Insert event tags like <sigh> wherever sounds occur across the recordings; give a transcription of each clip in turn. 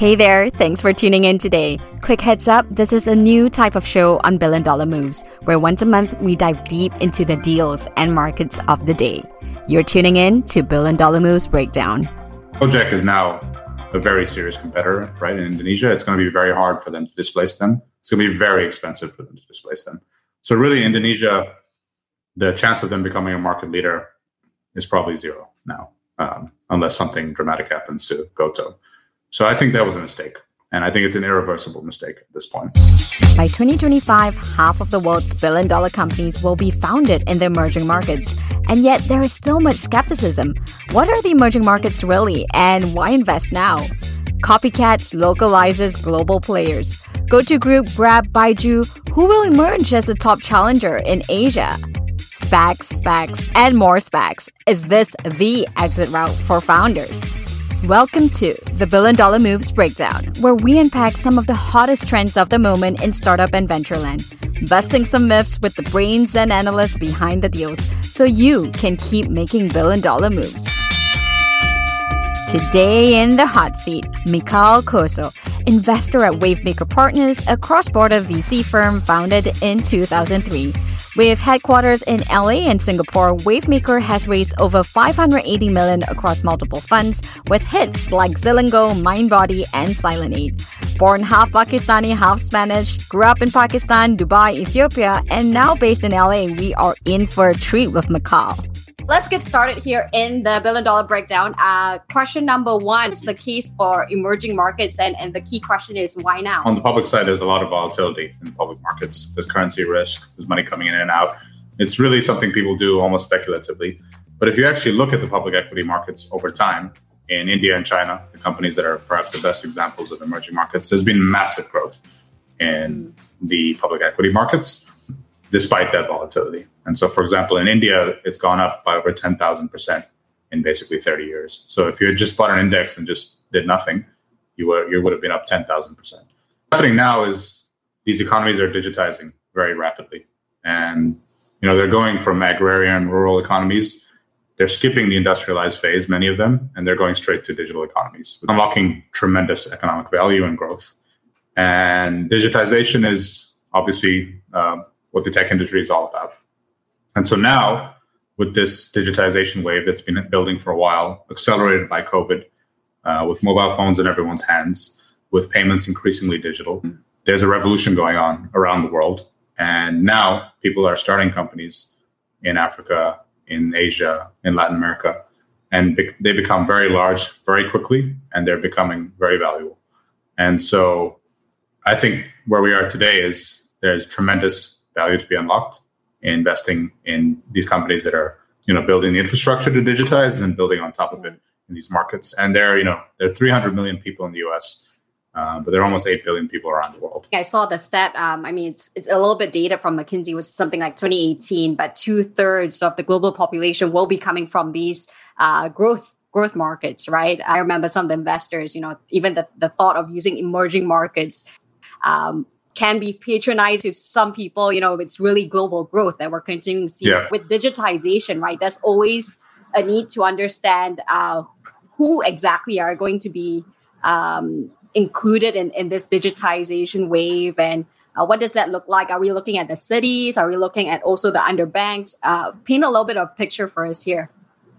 Hey there, thanks for tuning in today. Quick heads up this is a new type of show on Billion Dollar Moves, where once a month we dive deep into the deals and markets of the day. You're tuning in to Billion Dollar Moves Breakdown. Gojek is now a very serious competitor, right? In Indonesia, it's going to be very hard for them to displace them. It's going to be very expensive for them to displace them. So, really, Indonesia, the chance of them becoming a market leader is probably zero now, um, unless something dramatic happens to Goto. So I think that was a mistake. And I think it's an irreversible mistake at this point. By 2025, half of the world's billion dollar companies will be founded in the emerging markets. And yet, there is still much skepticism. What are the emerging markets really, and why invest now? Copycats localizes global players. GoTo Group, Grab, Baidu, who will emerge as the top challenger in Asia? SPACs, SPACs, and more SPACs. Is this the exit route for founders? Welcome to the Billion Dollar Moves Breakdown, where we unpack some of the hottest trends of the moment in startup and venture land, busting some myths with the brains and analysts behind the deals so you can keep making billion dollar moves. Today in the hot seat, Mikhail Corso, investor at Wavemaker Partners, a cross border VC firm founded in 2003. With headquarters in LA and Singapore, Wavemaker has raised over 580 million across multiple funds, with hits like Zilingo, Mindbody, and Silent8. Born half Pakistani, half Spanish, grew up in Pakistan, Dubai, Ethiopia, and now based in LA, we are in for a treat with Mikhail let's get started here in the billion dollar breakdown. Uh, question number one is the case for emerging markets, and, and the key question is why now? On the public side, there's a lot of volatility in public markets. There's currency risk, there's money coming in and out. It's really something people do almost speculatively. But if you actually look at the public equity markets over time, in India and China, the companies that are perhaps the best examples of emerging markets, there's been massive growth in the public equity markets despite that volatility. And so, for example, in India, it's gone up by over 10,000% in basically 30 years. So if you had just bought an index and just did nothing, you, were, you would have been up 10,000%. What's happening now is these economies are digitizing very rapidly. And you know, they're going from agrarian rural economies. They're skipping the industrialized phase, many of them, and they're going straight to digital economies, unlocking tremendous economic value and growth. And digitization is obviously uh, what the tech industry is all about. And so now, with this digitization wave that's been building for a while, accelerated by COVID, uh, with mobile phones in everyone's hands, with payments increasingly digital, there's a revolution going on around the world. And now people are starting companies in Africa, in Asia, in Latin America, and be- they become very large very quickly, and they're becoming very valuable. And so I think where we are today is there's tremendous value to be unlocked investing in these companies that are you know building the infrastructure to digitize and then building on top of it in these markets. And there, you know, there are 300 million people in the U.S. Uh, but there are almost 8 billion people around the world. I saw the stat. Um, I mean, it's, it's a little bit data from McKinsey was something like 2018, but two thirds of the global population will be coming from these uh, growth growth markets, right? I remember some of the investors, you know, even the, the thought of using emerging markets um, can be patronized to some people. You know, it's really global growth that we're continuing to see yeah. with digitization, right? There's always a need to understand uh, who exactly are going to be um, included in, in this digitization wave and uh, what does that look like? Are we looking at the cities? Are we looking at also the underbanked? Uh, paint a little bit of picture for us here.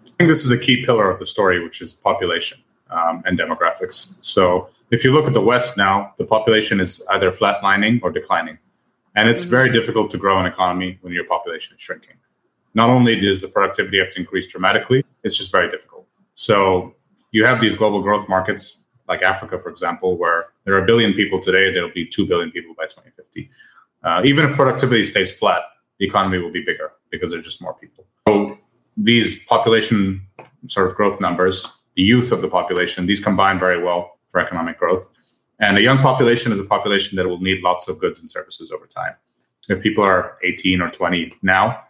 I think this is a key pillar of the story, which is population um, and demographics. So if you look at the West now, the population is either flatlining or declining. And it's very mm-hmm. difficult to grow an economy when your population is shrinking. Not only does the productivity have to increase dramatically, it's just very difficult. So you have these global growth markets like Africa, for example, where there are a billion people today, there'll be 2 billion people by 2050. Uh, even if productivity stays flat, the economy will be bigger because there are just more people. So these population sort of growth numbers, the youth of the population, these combine very well for economic growth. And a young population is a population that will need lots of goods and services over time. If people are 18 or 20 now,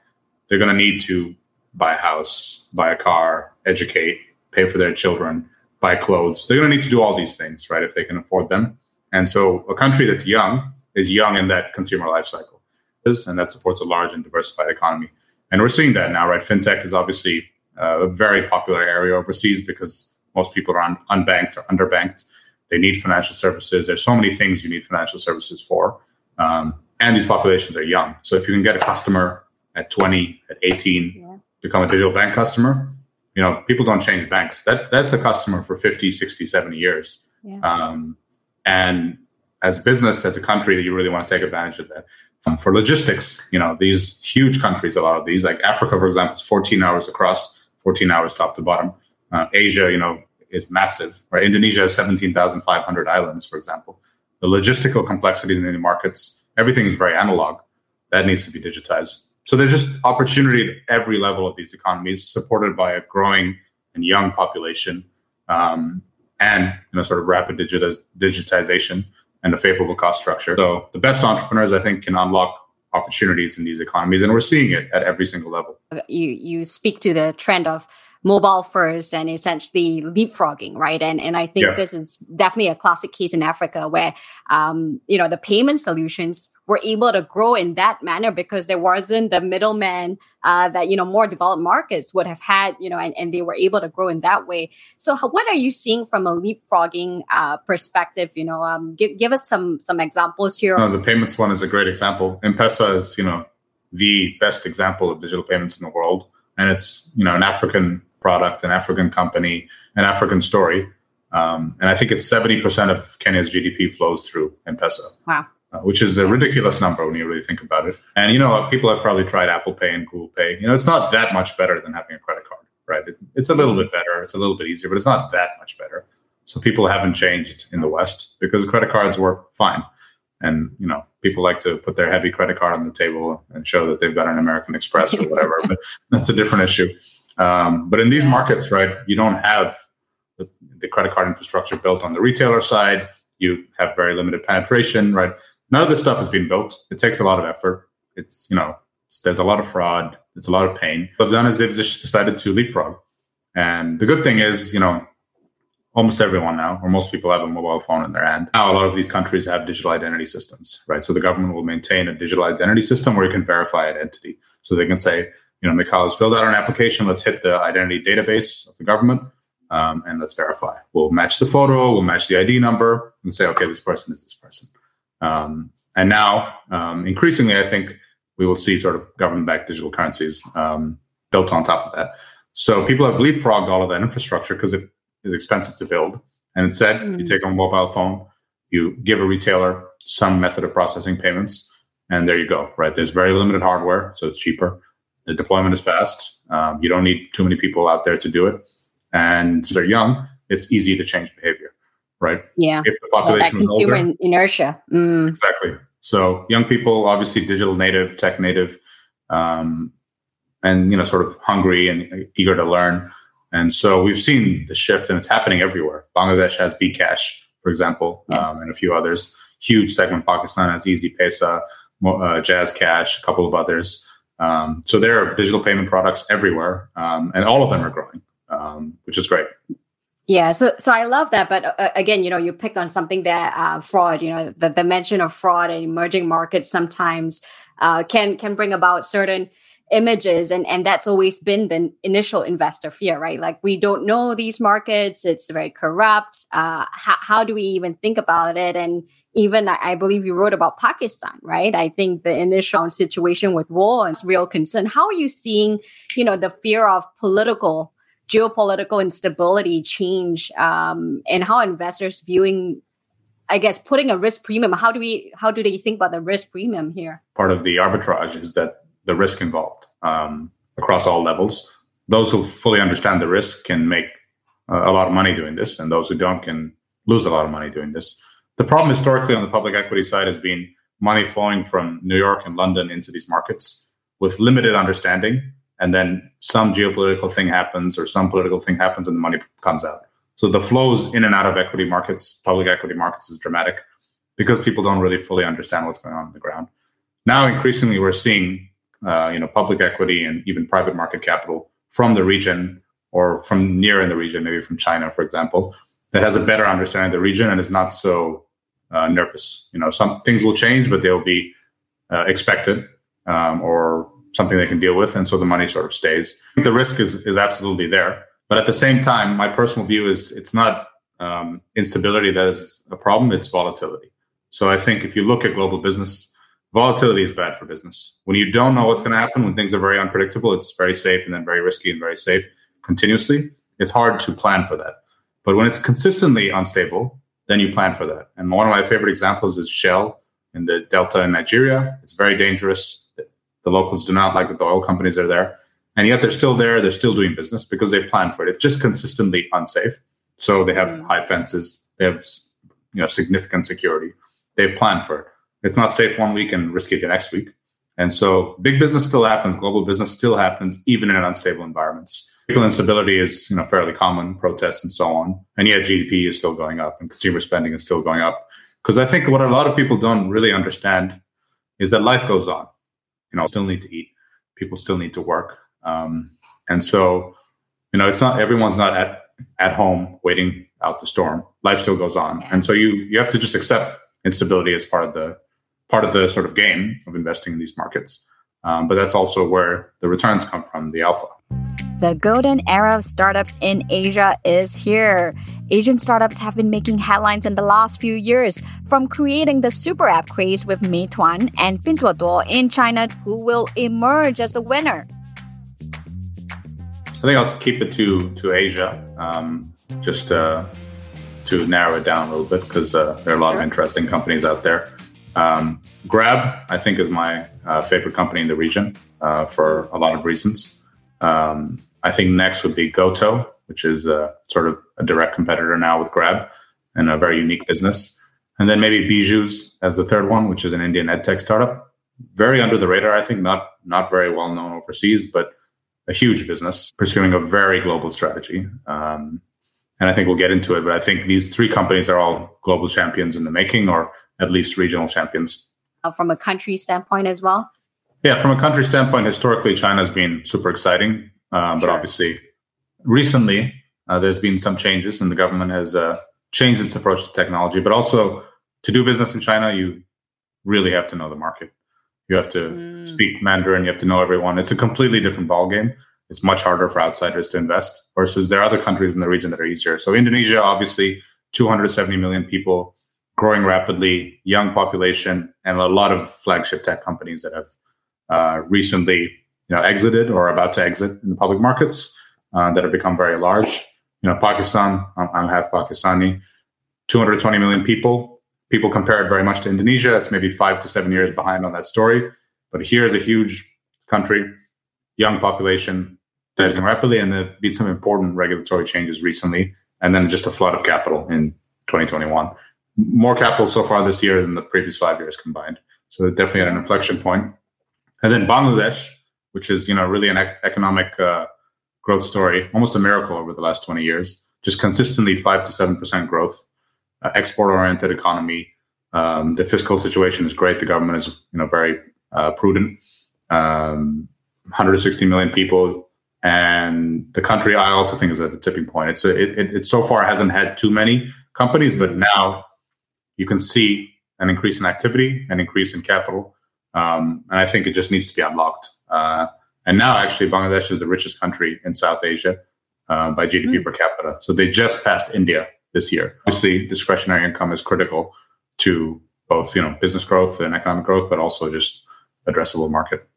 they're going to need to buy a house, buy a car, educate, pay for their children, buy clothes. They're going to need to do all these things, right, if they can afford them. And so a country that's young is young in that consumer life cycle, and that supports a large and diversified economy. And we're seeing that now, right? FinTech is obviously uh, a very popular area overseas because most people are un- unbanked or underbanked. They need financial services. There's so many things you need financial services for. Um, and these populations are young. So if you can get a customer at 20, at 18, yeah. become a digital bank customer, you know, people don't change banks. That That's a customer for 50, 60, 70 years. Yeah. Um, and as a business, as a country, that you really want to take advantage of that. Um, for logistics, you know, these huge countries, a lot of these, like Africa, for example, is 14 hours across, 14 hours top to bottom. Uh, Asia, you know, is massive, right? Indonesia has 17,500 islands, for example. The logistical complexities in the markets, everything is very analog. That needs to be digitized. So there's just opportunity at every level of these economies, supported by a growing and young population, um, and you know, sort of rapid digitiz- digitization and a favorable cost structure. So the best entrepreneurs, I think, can unlock opportunities in these economies, and we're seeing it at every single level. You you speak to the trend of mobile first and essentially leapfrogging, right? And and I think yeah. this is definitely a classic case in Africa where um, you know the payment solutions were able to grow in that manner because there wasn't the middleman uh, that you know more developed markets would have had, you know, and, and they were able to grow in that way. So how, what are you seeing from a leapfrogging uh, perspective? You know, um, give give us some some examples here. No, the payments one is a great example. M-Pesa is you know the best example of digital payments in the world and it's you know an African product, an African company, an African story. Um, and I think it's 70% of Kenya's GDP flows through M-Pesa. Wow. Uh, which is a ridiculous number when you really think about it. And, you know, people have probably tried Apple Pay and Google Pay. You know, it's not that much better than having a credit card, right? It, it's a little bit better. It's a little bit easier, but it's not that much better. So people haven't changed in the West because credit cards work fine. And, you know, people like to put their heavy credit card on the table and show that they've got an American Express or whatever, <laughs> but that's a different issue. Um, but in these markets, right, you don't have the, the, credit card infrastructure built on the retailer side. You have very limited penetration, right? None of this stuff has been built. It takes a lot of effort. It's you know, it's, there's a lot of fraud. It's a lot of pain. What they've done is they've just decided to leapfrog. And the good thing is, you know, almost everyone now, or most people have a mobile phone in their hand. Now, a lot of these countries have digital identity systems, right? So the government will maintain a digital identity system where you can verify an identity. So they can say, you know, Mikhail has filled out an application. Let's hit the identity database of the government um, and let's verify. We'll match the photo, we'll match the ID number, and say, okay, this person is this person. Um, and now, um, increasingly, I think we will see sort of government-backed digital currencies um, built on top of that. So people have leapfrogged all of that infrastructure because it is expensive to build. And instead, mm. you take a mobile phone, you give a retailer some method of processing payments, and there you go. Right? There's very limited hardware, so it's cheaper the deployment is fast. Um, you don't need too many people out there to do it, and they're young. It's easy to change behavior, right? Yeah. If the population well, that consumer older, inertia. Mm. Exactly. So young people, obviously digital native, tech native, um, and you know, sort of hungry and eager to learn. And so we've seen the shift, and it's happening everywhere. Bangladesh has bKash, for example, yeah. um, and a few others. Huge segment. Pakistan has Easypaisa, uh, Jazz Cash, a couple of others. Um, so there are digital payment products everywhere, um, and all of them are growing, um, which is great. Yeah, so so I love that, but uh, again, you know, you picked on something that uh, fraud. You know, the, the mention of fraud and emerging markets sometimes uh, can can bring about certain images and and that's always been the initial investor fear right like we don't know these markets it's very corrupt uh how, how do we even think about it and even I believe you wrote about Pakistan, right? I think the initial situation with war is real concern. How are you seeing, you know, the fear of political, geopolitical instability change, um, and how investors viewing, I guess, putting a risk premium? How do we, how do they think about the risk premium here? Part of the arbitrage is that the risk involved um, across all levels. Those who fully understand the risk can make uh, a lot of money doing this, and those who don't can lose a lot of money doing this. The problem historically on the public equity side has been money flowing from New York and London into these markets with limited understanding. And then some geopolitical thing happens or some political thing happens and the money comes out. So the flows in and out of equity markets, public equity markets, is dramatic because people don't really fully understand what's going on on the ground. Now, increasingly, we're seeing uh, you know public equity and even private market capital from the region or from near in the region, maybe from China, for example, that has a better understanding of the region and is not so uh, nervous. You know, some things will change, but they'll be uh, expected um, or something they can deal with, and so the money sort of stays. The risk is is absolutely there, but at the same time, my personal view is it's not um, instability that is a problem, it's volatility. So I think if you look at global business, volatility is bad for business. When you don't know what's going to happen, when things are very unpredictable, it's very safe and then very risky and very safe continuously. It's hard to plan for that. But when it's consistently unstable, then you plan for that. And one of my favorite examples is Shell in the Delta in Nigeria. It's very dangerous. The locals do not like that the oil companies are there. And yet they're still there. They're still doing business because they plan for it. It's just consistently unsafe. So they have mm. high fences. They have you know significant security. They've planned for it. It's not safe one week and risky the next week. And so big business still happens. Global business still happens, even in unstable environments. Political instability is you know fairly common, protests and so on. And yet GDP is still going up and consumer spending is still going up. Because I think what a lot of people don't really understand is that life goes on. You know, still need to eat. People still need to work. Um, and so, you know, it's not everyone's not at at home waiting out the storm. Life still goes on, and so you you have to just accept instability as part of the part of the sort of game of investing in these markets. Um, but that's also where the returns come from, the alpha. The golden era of startups in Asia is here. Asian startups have been making headlines in the last few years, from creating the super app craze with Meituan and Pinduoduo in China, who will emerge as the winner. I think I'll keep it to to Asia, um, just uh, to narrow it down a little bit because uh, there are a lot sure. of interesting companies out there. Um, Grab, I think, is my uh, favorite company in the region uh, for a lot of reasons. Um, I think next would be Goto, which is a, sort of a direct competitor now with Grab and a very unique business. And then maybe Byju's as the third one, which is an Indian edtech startup. Very under the radar, I think, not not very well known overseas, but a huge business pursuing a very global strategy. Um, and I think we'll get into it. But I think these three companies are all global champions in the making, or at least regional champions. Uh, from a country standpoint as well? Yeah, from a country standpoint, historically, China's been super exciting. Um, but sure. obviously, recently, uh, there's been some changes, and the government has uh, changed its approach to technology. But also, to do business in China, you really have to know the market. You have to mm. speak Mandarin. You have to know everyone. It's a completely different ballgame. It's much harder for outsiders to invest versus there are other countries in the region that are easier. So Indonesia, obviously, 270 million people, growing rapidly, young population, and a lot of flagship tech companies that have uh, recently you know exited or about to exit in the public markets uh, that have become very large. You know, Pakistan, I'm, half Pakistani, 220 million people, people compare it very much to Indonesia. It's maybe five to seven years behind on that story. But here's a huge country, young population, rising rapidly, and there been some important regulatory changes recently, and then just a flood of capital in 2021. More capital so far this year than the previous five years combined. So definitely at an inflection point. And then Bangladesh, which is you know really an ec- economic uh, growth story, almost a miracle over the last 20 years. Just consistently five to seven percent growth uh, export-oriented economy. Um, the fiscal situation is great. The government is, you know, very uh, prudent. Um, 160 million people, and the country I also think is at a tipping point. It's a, it, it, it so far hasn't had too many companies, but now you can see an increase in activity, an increase in capital, um, and I think it just needs to be unlocked. Uh, and now, actually, Bangladesh is the richest country in South Asia uh, by GDP mm. per capita. So they just passed India this year. Obviously, discretionary income is critical to both you know business growth and economic growth, but also just addressable market.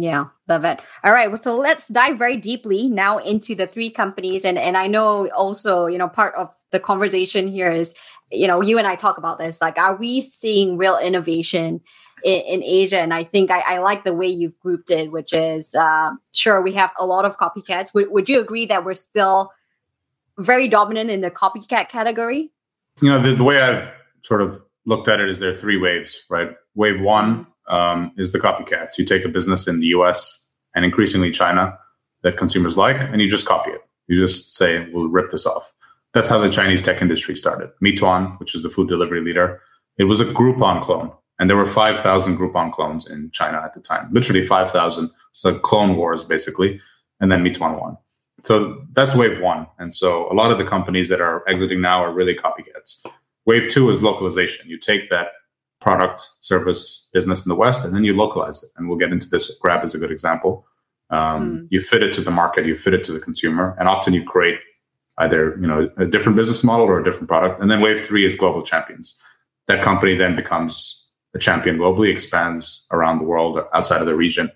Yeah, love it. All right, so let's dive very deeply now into the three companies, and and I know also you know part of the conversation here is you know you and I talk about this like are we seeing real innovation in, in Asia? And I think I, I, like the way you've grouped it, which is uh, sure we have a lot of copycats. Would, would you agree that we're still very dominant in the copycat category? You know, the, the way I've sort of looked at it is there are three waves, right? Wave one um, is the copycats. You take a business in the US and increasingly China that consumers like, and you just copy it. You just say, we'll rip this off. That's how the Chinese tech industry started. Meituan, which is the food delivery leader, it was a Groupon clone. And there were 5,000 Groupon clones in China at the time, literally 5,000. So clone wars, basically. And then Meituan won. So that's wave one. And so a lot of the companies that are exiting now are really copycats. Wave two is localization. You take that product, service, business in the West, and then you localize it. And we'll get into this. Grab is a good example. Um, mm. You fit it to the market, you fit it to the consumer, and often you create either you know a different business model or a different product. And then wave three is global champions. That company then becomes a champion globally, expands around the world outside of the region,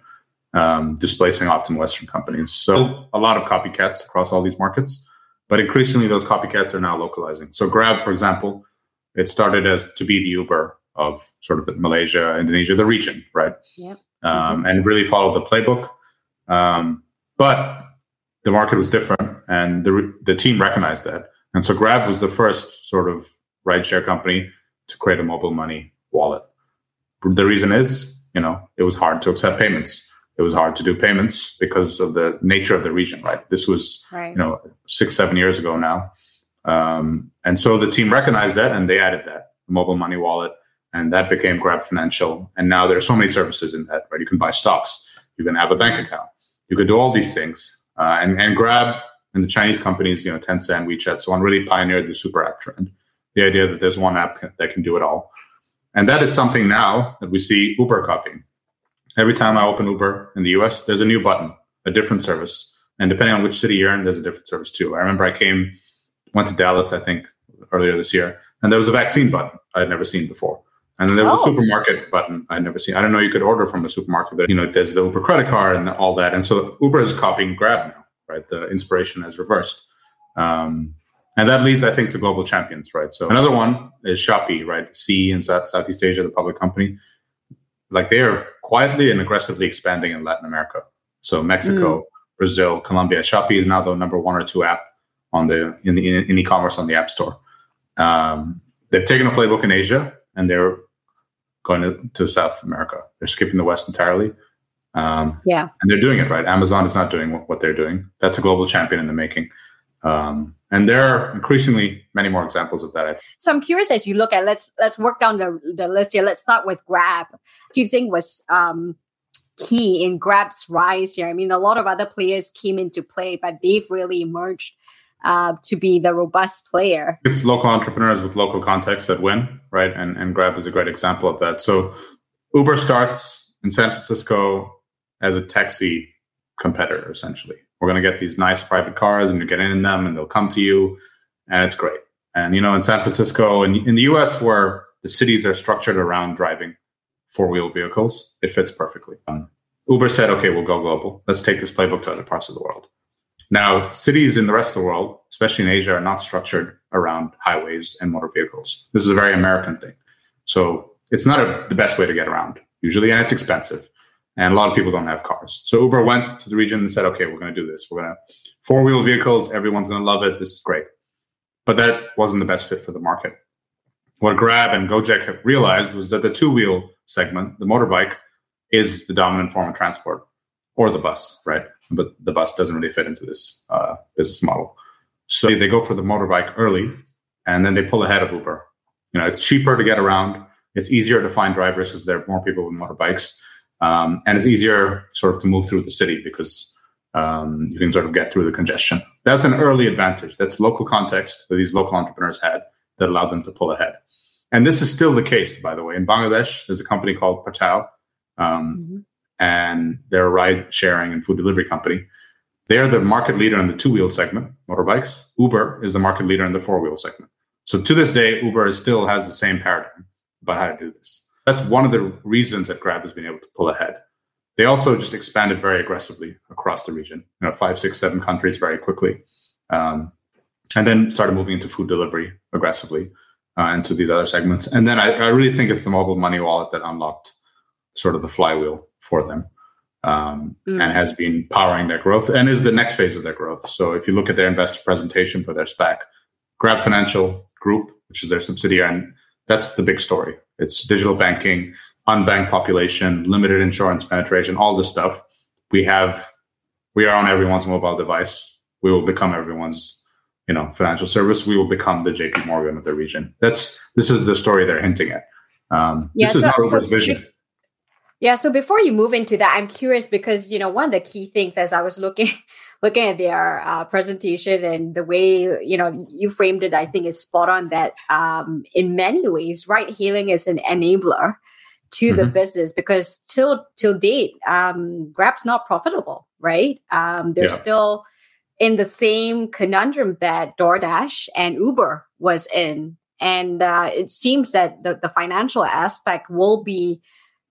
um, displacing often Western companies. So a lot of copycats across all these markets, but increasingly those copycats are now localizing. So Grab, for example, it started as to be the Uber of sort of Malaysia, Indonesia, the region, right? Yep. Um. And really followed the playbook. Um, but the market was different, and the the team recognized that. And so Grab was the first sort of rideshare company to create a mobile money wallet. The reason is, you know, it was hard to accept payments. It was hard to do payments because of the nature of the region, right? This was, right. you know, six, seven years ago now. Um, and so the team recognized that and they added that mobile money wallet, and that became Grab Financial. And now there are so many services in that, right? You can buy stocks, you can have a bank account, you can do all these things. Uh, and, and Grab and the Chinese companies, you know, Tencent, WeChat, so on, really pioneered the super app trend. The idea that there's one app that can do it all. And that is something now that we see Uber copying. Every time I open Uber in the US, there's a new button, a different service. And depending on which city you're in, there's a different service too. I remember I came, went to Dallas, I think, earlier this year, and there was a vaccine button I had never seen before. And then there was oh. a supermarket button I'd never seen. I don't know you could order from a supermarket, but you know, there's the Uber credit card and all that. And so Uber is copying Grab now, right? The inspiration has reversed. Um, and that leads, I think, to global champions, right? So another one is Shopee, right? Sea in South, Southeast Asia, the public company. Like they are quietly and aggressively expanding in Latin America. So Mexico, mm. Brazil, Colombia. Shopee is now the number one or two app on the in the in e-commerce on the App Store. Um, they've taken a playbook in Asia and they're going to, to South America. They're skipping the West entirely. Um, yeah, and they're doing it right. Amazon is not doing what, they're doing. That's a global champion in the making. Um, and there are increasingly many more examples of that. So I'm curious as you look at let's let's work down the, the list here. Let's start with Grab. Do you think was um, key in Grab's rise here? I mean, a lot of other players came into play, but they've really emerged uh, to be the robust player. It's local entrepreneurs with local context that win, right? And and Grab is a great example of that. So Uber starts in San Francisco as a taxi competitor, essentially. We're going to get these nice private cars, and you get in them, and they'll come to you, and it's great. And you know, in San Francisco and in the U.S., where the cities are structured around driving four wheel vehicles, it fits perfectly. Um, Uber said, "Okay, we'll go global. Let's take this playbook to other parts of the world." Now, cities in the rest of the world, especially in Asia, are not structured around highways and motor vehicles. This is a very American thing. So it's not a, the best way to get around usually, and it's expensive. And a lot of people don't have cars. So Uber went to the region and said, okay, we're going to do this. We're going to four wheel vehicles. Everyone's going to love it. This is great. But that wasn't the best fit for the market. What Grab and Gojek realized was that the two wheel segment, the motorbike, is the dominant form of transport or the bus, right? But the bus doesn't really fit into this uh, business model. So they go for the motorbike early, and then they pull ahead of Uber. You know, it's cheaper to get around. It's easier to find drivers because there are more people with motorbikes, um, and it's easier sort of to move through the city because um, you can sort of get through the congestion. That's an early advantage. That's local context that these local entrepreneurs had that allowed them to pull ahead. And this is still the case, by the way. In Bangladesh, there's a company called Pathao. Um, mm-hmm and they're a ride sharing and food delivery company. They're the market leader in the two wheel segment, motorbikes. Uber is the market leader in the four wheel segment. So to this day, Uber still has the same paradigm about how to do this. That's one of the reasons that Grab has been able to pull ahead. They also just expanded very aggressively across the region, you know, five, six, seven countries very quickly, um, and then started moving into food delivery aggressively uh, into these other segments. And then I, I really think it's the mobile money wallet that unlocked sort of the flywheel for them um, mm. and has been powering their growth and is the next phase of their growth. So if you look at their investor presentation for their SPAC, Grab Financial Group, which is their subsidiary, and that's the big story. It's digital banking, unbanked population, limited insurance penetration, all this stuff. We have, we are on everyone's mobile device. We will become everyone's, you know, financial service. We will become the JP Morgan of the region. That's this is the story they're hinting at. Um, yeah, this is so, not Uber's so vision. Yeah, so before you move into that, I'm curious because you know one of the key things as I was looking <laughs> looking at their uh, presentation and the way you know you framed it, I think is spot on. That um, in many ways, ride hailing is an enabler to mm-hmm. the business because till till date, um, Grab's not profitable, right? Um, they're yeah. still in the same conundrum that DoorDash and Uber was in. And uh, it seems that the, the financial aspect will be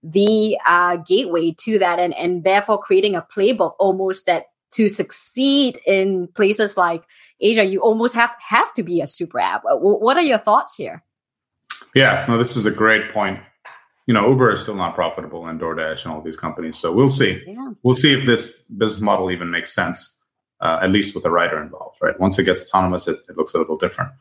the uh, gateway to that, and, and therefore creating a playbook almost that to succeed in places like Asia, you almost have, have to be a super app. What are your thoughts here? Yeah, no, this is a great point. You know, Uber is still not profitable and DoorDash and all these companies. So we'll see. Yeah. We'll see if this business model even makes sense, uh, at least with the rider involved, right? Once it gets autonomous, it, it looks a little different.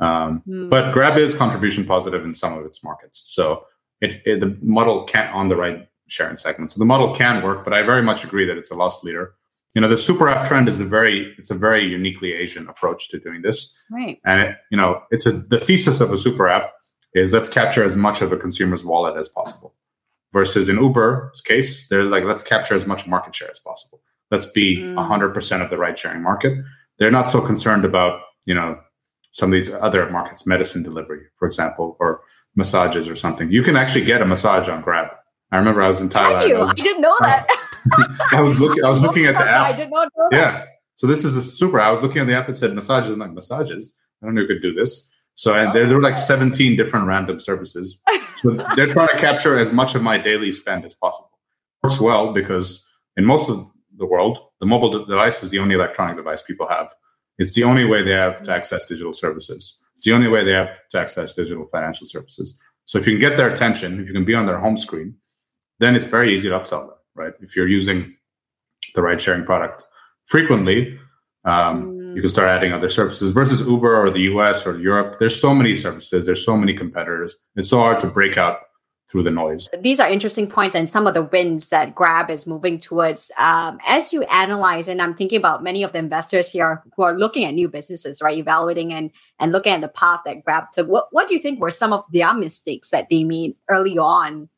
Um, mm. But Grab is contribution positive in some of its markets. So it, it, the model can't on the ride sharing segment. So the model can work, but I very much agree that it's a loss leader. You know, the super app trend is a very it's a very uniquely Asian approach to doing this. Right. And it, you know, it's a the thesis of a super app is let's capture as much of a consumer's wallet as possible. Versus in Uber's case, there's like let's capture as much market share as possible. Let's be mm. 100% of the ride sharing market. They're not so concerned about, you know, some of these other markets, medicine delivery, for example, or massages or something. You can actually get a massage on Grab. I remember I was in Thailand. I, was, I, didn't know that. <laughs> I was looking. I was looking at the app. I did not know that. Yeah. So this is a super. I was looking at the app. It said massages. I'm like massages. I don't know who could do this. So and there, there were like 17 different random services. So they're trying to capture as much of my daily spend as possible. Works well because in most of the world, the mobile device is the only electronic device people have. It's the only way they have to access digital services. It's the only way they have to access digital financial services. So if you can get their attention, if you can be on their home screen, then it's very easy to upsell them, right? If you're using the ride sharing product frequently, um, mm. you can start adding other services versus Uber or the US or Europe. There's so many services, there's so many competitors. It's so hard to break out through the noise. These are interesting points and some of the wins that Grab is moving towards. Um, as you analyze, and I'm thinking about many of the investors here who are looking at new businesses, right, evaluating and and looking at the path that Grab took. What what do you think were some of their mistakes that they made early on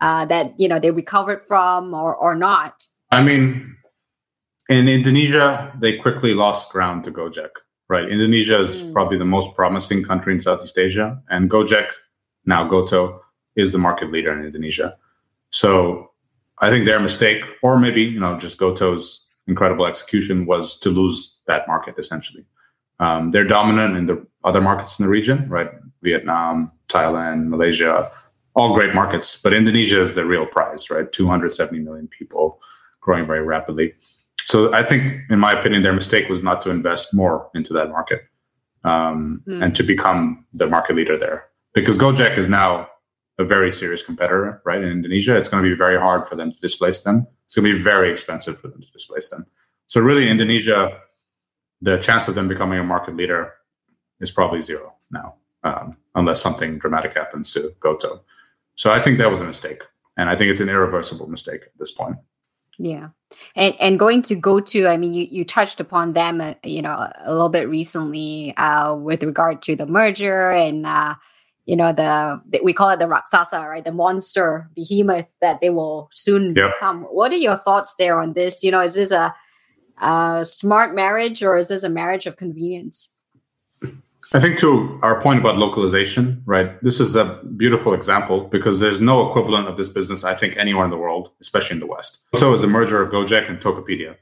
uh, that you know they recovered from or or not? I mean, in Indonesia, they quickly lost ground to Gojek. Right, Indonesia is mm. probably the most promising country in Southeast Asia, and Gojek now Goto is the market leader in Indonesia. So I think their mistake, or maybe you know just Goto's incredible execution, was to lose that market essentially. Um, they're dominant in the other markets in the region, right? Vietnam, Thailand, Malaysia, all great markets, but Indonesia is the real prize, right? 270 million people, growing very rapidly. So I think, in my opinion, their mistake was not to invest more into that market um, mm. and to become the market leader there, because Gojek is now a very serious competitor, right? In Indonesia, it's going to be very hard for them to displace them. It's going to be very expensive for them to displace them. So, really, Indonesia, the chance of them becoming a market leader is probably zero now, um, unless something dramatic happens to Goto. So, I think that was a mistake, and I think it's an irreversible mistake at this point. Yeah, and and going to Goto, I mean, you you touched upon them, uh, you know, a little bit recently uh, with regard to the merger and. Uh, you know the, the, we call it the raksasa right the monster behemoth that they will soon yep. become what are your thoughts there on this you know is this a, a smart marriage or is this a marriage of convenience I think to our point about localization, right? This is a beautiful example because there's no equivalent of this business, I think, anywhere in the world, especially in the West. So it's a merger of Gojek and Tokopedia.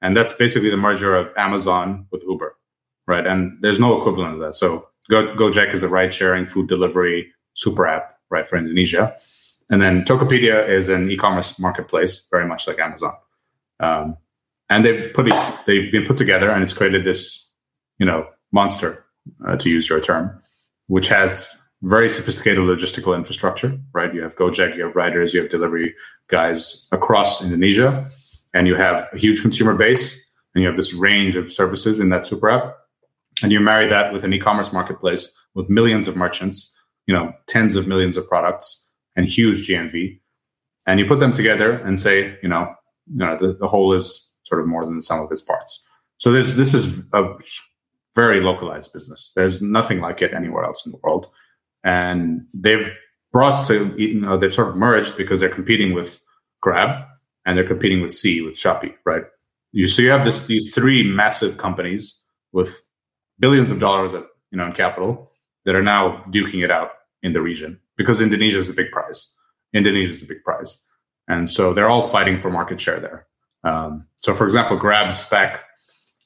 And that's basically the merger of Amazon with Uber, right? And there's no equivalent of that. So Go, Gojek is a ride sharing food delivery super app, right, for Indonesia. And then Tokopedia is an e-commerce marketplace, very much like Amazon. Um, and they've put it, they've been put together, and it's created this, you know, monster, uh, to use your term, which has very sophisticated logistical infrastructure. Right, you have Gojek, you have riders, you have delivery guys across Indonesia, and you have a huge consumer base, and you have this range of services in that super app and you marry that with an e-commerce marketplace with millions of merchants you know tens of millions of products and huge gmv and you put them together and say you know you know the, the whole is sort of more than the sum of its parts. So this this is a very localized business. There's nothing like it anywhere else in the world. And they've brought to you know they've sort of merged because they're competing with grab and they're competing with Sea with shopee right? You so you have this these three massive companies with billions of dollars at, you know in capital that are now duking it out in the region because Indonesia is a big prize. Indonesia is a big prize, and so they're all fighting for market share there. Um, so, for example, Grab's SPAC,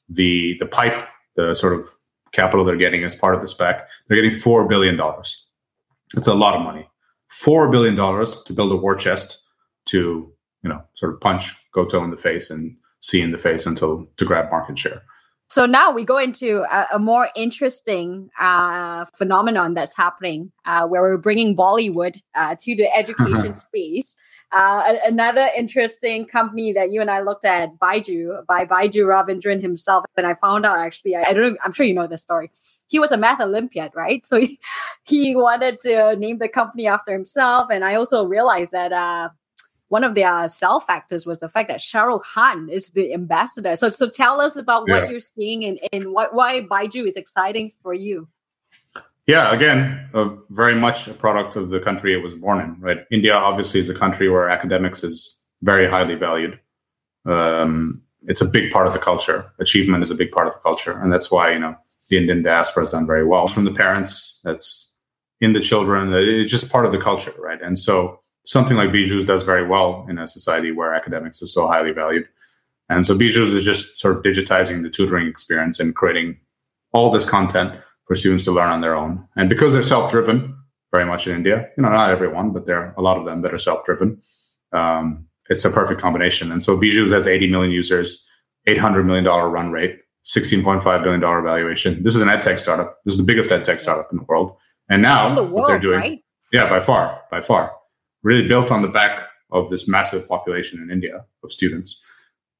the the pipe, the sort of capital they're getting as part of the SPAC, they're getting four billion dollars. It's a lot of money. Four billion dollars to build a war chest to you know sort of punch Goto in the face and Sea in the face until to grab market share. So now we go into a, a more interesting uh, phenomenon that's happening, uh, where we're bringing Bollywood uh, to the education <laughs> space. Uh, another interesting company that you and I looked at, Byju, by Byju Raveendran himself, and I found out actually, I, I don't, know, I'm sure you know this story. He was a math Olympiad, right? So he, <laughs> he wanted to name the company after himself, and I also realized that uh, one of their sell factors was the fact that Rukh Khan is the ambassador. So, so tell us about yeah. what you're seeing and, and what, why Byju is exciting for you. Yeah, again, uh, very much a product of the country it was born in, right? India obviously is a country where academics is very highly valued. Um, it's a big part of the culture. Achievement is a big part of the culture. And that's why, you know, the Indian diaspora has done very well from the parents. That's in the children. It's just part of the culture, right? And so something like Byju's does very well in a society where academics is so highly valued. And so Byju's is just sort of digitizing the tutoring experience and creating all this content for students to learn on their own. And because they're self-driven, very much in India, you know, not everyone, but there are a lot of them that are self-driven. Um, it's a perfect combination. And so Byju's has 80 million users, $800 million run rate, $16.5 billion valuation. This is an edtech startup. This is the biggest edtech startup in the world. And now in the world, they're doing, right? yeah, by far, by far really built on the back of this massive population in India of students.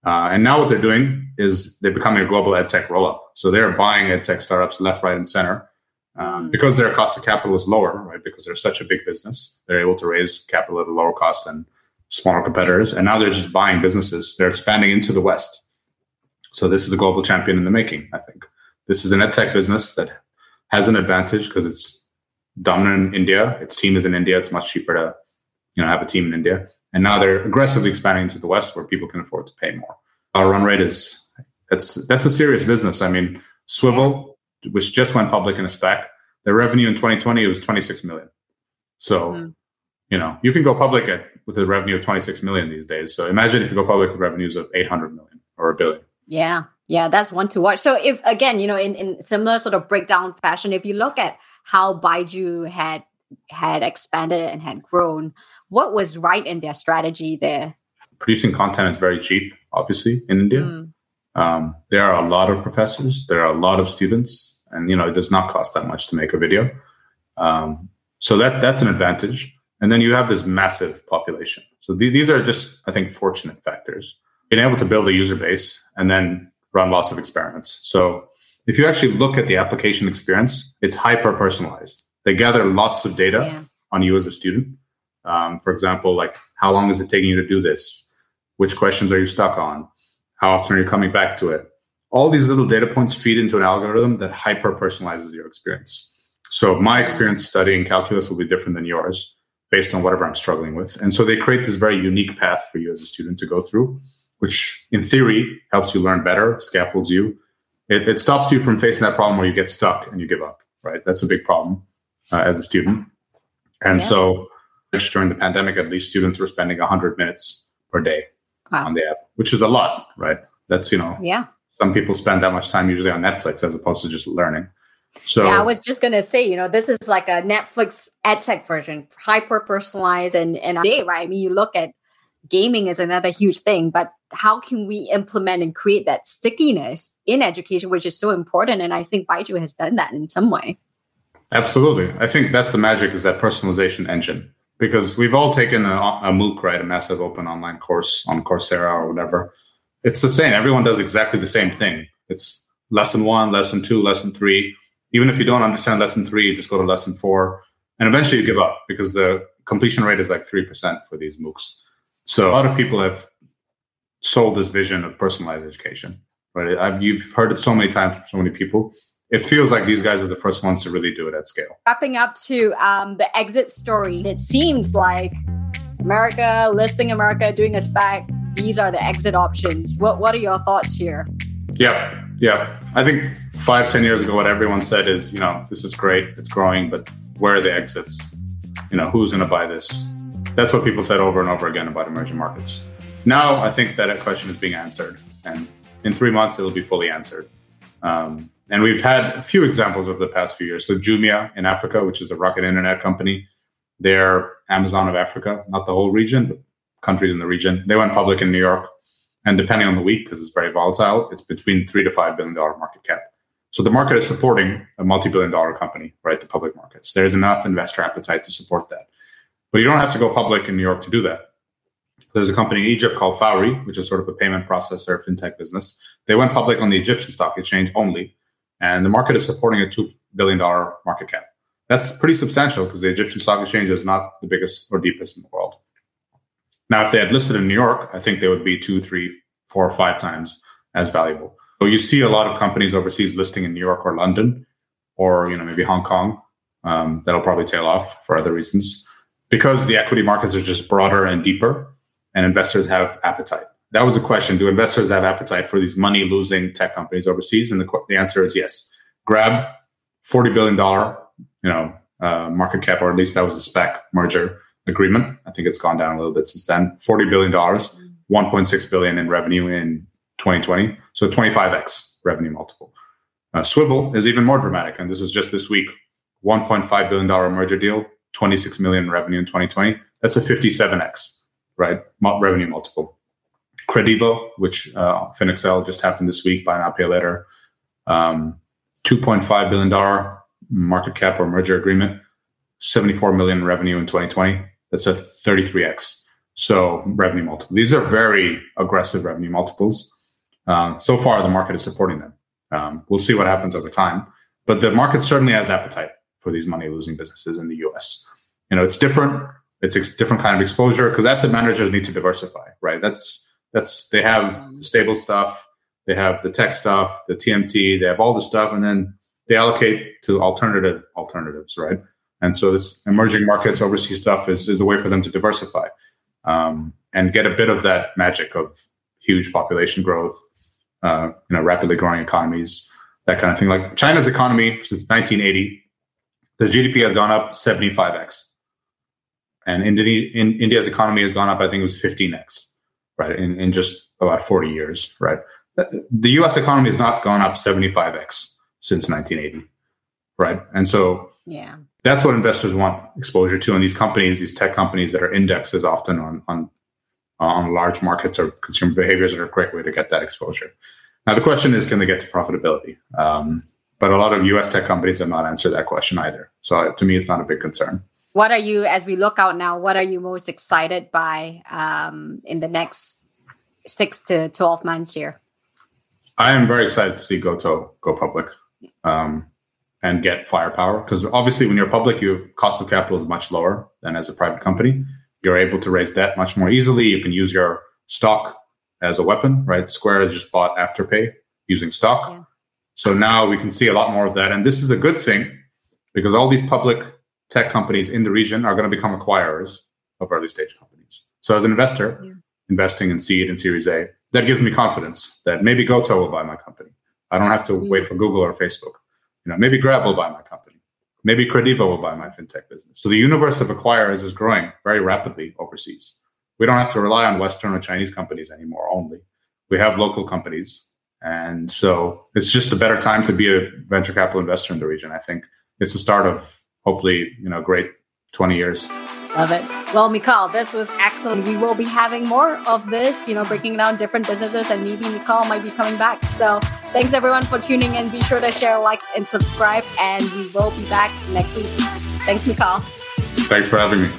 Uh, and now what they're doing is they're becoming a global ed tech roll up. So they're buying ed tech startups left, right, and center um, mm. because their cost of capital is lower, right? Because they're such a big business, they're able to raise capital at a lower cost than smaller competitors. And now they're just buying businesses. They're expanding into the West. So this is a global champion in the making. I think this is an ed tech business that has an advantage because it's dominant in India. Its team is in India. It's much cheaper to you know have a team in India, and now they're aggressively expanding to the West where people can afford to pay more. Our run rate is that's that's a serious business. I mean, Swivel, which just went public in a SPAC, their revenue in 2020 was 26 million. So, mm-hmm. you know, you can go public at, with a revenue of 26 million these days. So imagine if you go public with revenues of 800 million or a billion. Yeah. Yeah, that's one to watch. So if again, you know, in, in similar sort of breakdown fashion, if you look at how Byju had had expanded and had grown, what was right in their strategy there? Producing content is very cheap, obviously, in India. Mm. Um, there are a lot of professors, there are a lot of students, and you know it does not cost that much to make a video. Um, so that that's an advantage. And then you have this massive population. So th- these are just, I think, fortunate factors. Being able to build a user base and then run lots of experiments. So if you actually look at the application experience, it's hyper personalized. They gather lots of data yeah. on you as a student um, for example, like how long is it taking you to do this? Which questions are you stuck on? How often are you coming back to it? All these little data points feed into an algorithm that hyper personalizes your experience. So my experience studying calculus will be different than yours based on whatever I'm struggling with. And so they create this very unique path for you as a student to go through, which in theory helps you learn better, scaffolds you. It, it stops you from facing that problem where you get stuck and you give up, right? That's a big problem uh, as a student. And yeah. so during the pandemic, at least students were spending 100 minutes per day wow. on the app, which is a lot, right? That's, you know, yeah. Some people spend that much time usually on Netflix as opposed to just learning. So yeah, I was just gonna say, you know, this is like a Netflix edtech version, hyper personalized and and day, right? I mean, you look at gaming is another huge thing, but how can we implement and create that stickiness in education, which is so important? And I think Byju has done that in some way. Absolutely, I think that's the magic is that personalization engine because we've all taken a, a MOOC, right? A massive open online course on Coursera or whatever. It's the same. Everyone does exactly the same thing. It's lesson one, lesson two, lesson three. Even if you don't understand lesson three, you just go to lesson four. And eventually you give up because the completion rate is like 3% for these MOOCs. So a lot of people have sold this vision of personalized education, right? I've, you've heard it so many times from so many people it feels like these guys are the first ones to really do it at scale. Wrapping up to um, the exit story, it seems like America, listing America, doing a SPAC, these are the exit options. What What are your thoughts here? Yeah, yeah. I think five, ten years ago, what everyone said is, you know, this is great, it's growing, but where are the exits? You know, who's going to buy this? That's what people said over and over again about emerging markets. Now, I think that question is being answered, and in three months it'll be fully answered. Um, and we've had a few examples over the past few years. So Jumia in Africa, which is a rocket internet company, they're Amazon of Africa, not the whole region, but countries in the region. They went public in New York, and depending on the week, because it's very volatile, it's between three to five billion dollar market cap. So the market is supporting a multi-billion dollar company, right? The public markets. There's enough investor appetite to support that. But you don't have to go public in New York to do that. There's a company in Egypt called Fawry, which is sort of a payment processor, fintech business. They went public on the Egyptian stock exchange only, and the market is supporting a $2 billion market cap. That's pretty substantial because the Egyptian stock exchange is not the biggest or deepest in the world. Now, if they had listed in New York, I think they would be two, three, four, or five times as valuable. So you see a lot of companies overseas listing in New York or London, or you know maybe Hong Kong. Um, that'll probably tail off for other reasons because the equity markets are just broader and deeper, and investors have appetite. That was the question: Do investors have appetite for these money-losing tech companies overseas? And the, the answer is yes. Grab forty billion dollar, you know, uh, market cap, or at least that was a SPAC merger agreement. I think it's gone down a little bit since then. Forty billion dollars, one point six billion in revenue in 2020, so 25x revenue multiple. Uh, Swvl is even more dramatic, and this is just this week. 1.5 billion dollar merger deal, 26 million revenue in 2020. That's a 57x, right? Revenue multiple. Kredivo, which uh, FinAccel just happened this week, buy now pay later, um, 2.5 billion dollar market cap or merger agreement, 74 million revenue in 2020. That's a 33x. So revenue multiple. These are very aggressive revenue multiples. Um, so far, the market is supporting them. Um, we'll see what happens over time, but the market certainly has appetite for these money losing businesses in the U.S. You know, it's different. It's a different kind of exposure because asset managers need to diversify, right? That's that's they have the stable stuff, they have the tech stuff, the TMT, they have all the stuff, and then they allocate to alternative alternatives, right? And so this emerging markets, overseas stuff is, is a way for them to diversify um, and get a bit of that magic of huge population growth, uh, you know, rapidly growing economies, that kind of thing. Like China's economy since 1980, the GDP has gone up 75x, and in, India's economy has gone up. I think it was 15x, right, in, in just about 40 years, right. The U.S. economy has not gone up 75x since 1980, right, and so yeah, that's what investors want exposure to. And these companies, these tech companies that are indexes often on on on large markets or consumer behaviors are a great way to get that exposure. Now, the question is, can they get to profitability? Um, but a lot of US tech companies have not answered that question either. So to me, it's not a big concern. What are you, as we look out now, what are you most excited by um, in the next six to 12 months here? I am very excited to see GoTo go public um, and get firepower because obviously, when you're public, your cost of capital is much lower than as a private company. You're able to raise debt much more easily. You can use your stock as a weapon, right? Square has just bought Afterpay using stock. Yeah. So now we can see a lot more of that. And this is a good thing because all these public tech companies in the region are going to become acquirers of early stage companies. So as an investor, yeah. investing in seed and series A, that gives me confidence that maybe GoTo will buy my company. I don't have to yeah. wait for Google or Facebook. You know, maybe Grab will buy my company. Maybe Kredivo will buy my fintech business. So the universe of acquirers is growing very rapidly overseas. We don't have to rely on Western or Chinese companies anymore only. We have local companies. And so it's just a better time to be a venture capital investor in the region. I think it's the start of hopefully, you know, great 20 years. Love it. Well, Mikhail, this was excellent. We will be having more of this, you know, breaking down different businesses, and maybe Mikhail might be coming back. So thanks everyone for tuning in. Be sure to share, like, and subscribe, and we will be back next week. Thanks, Mikhail. Thanks for having me.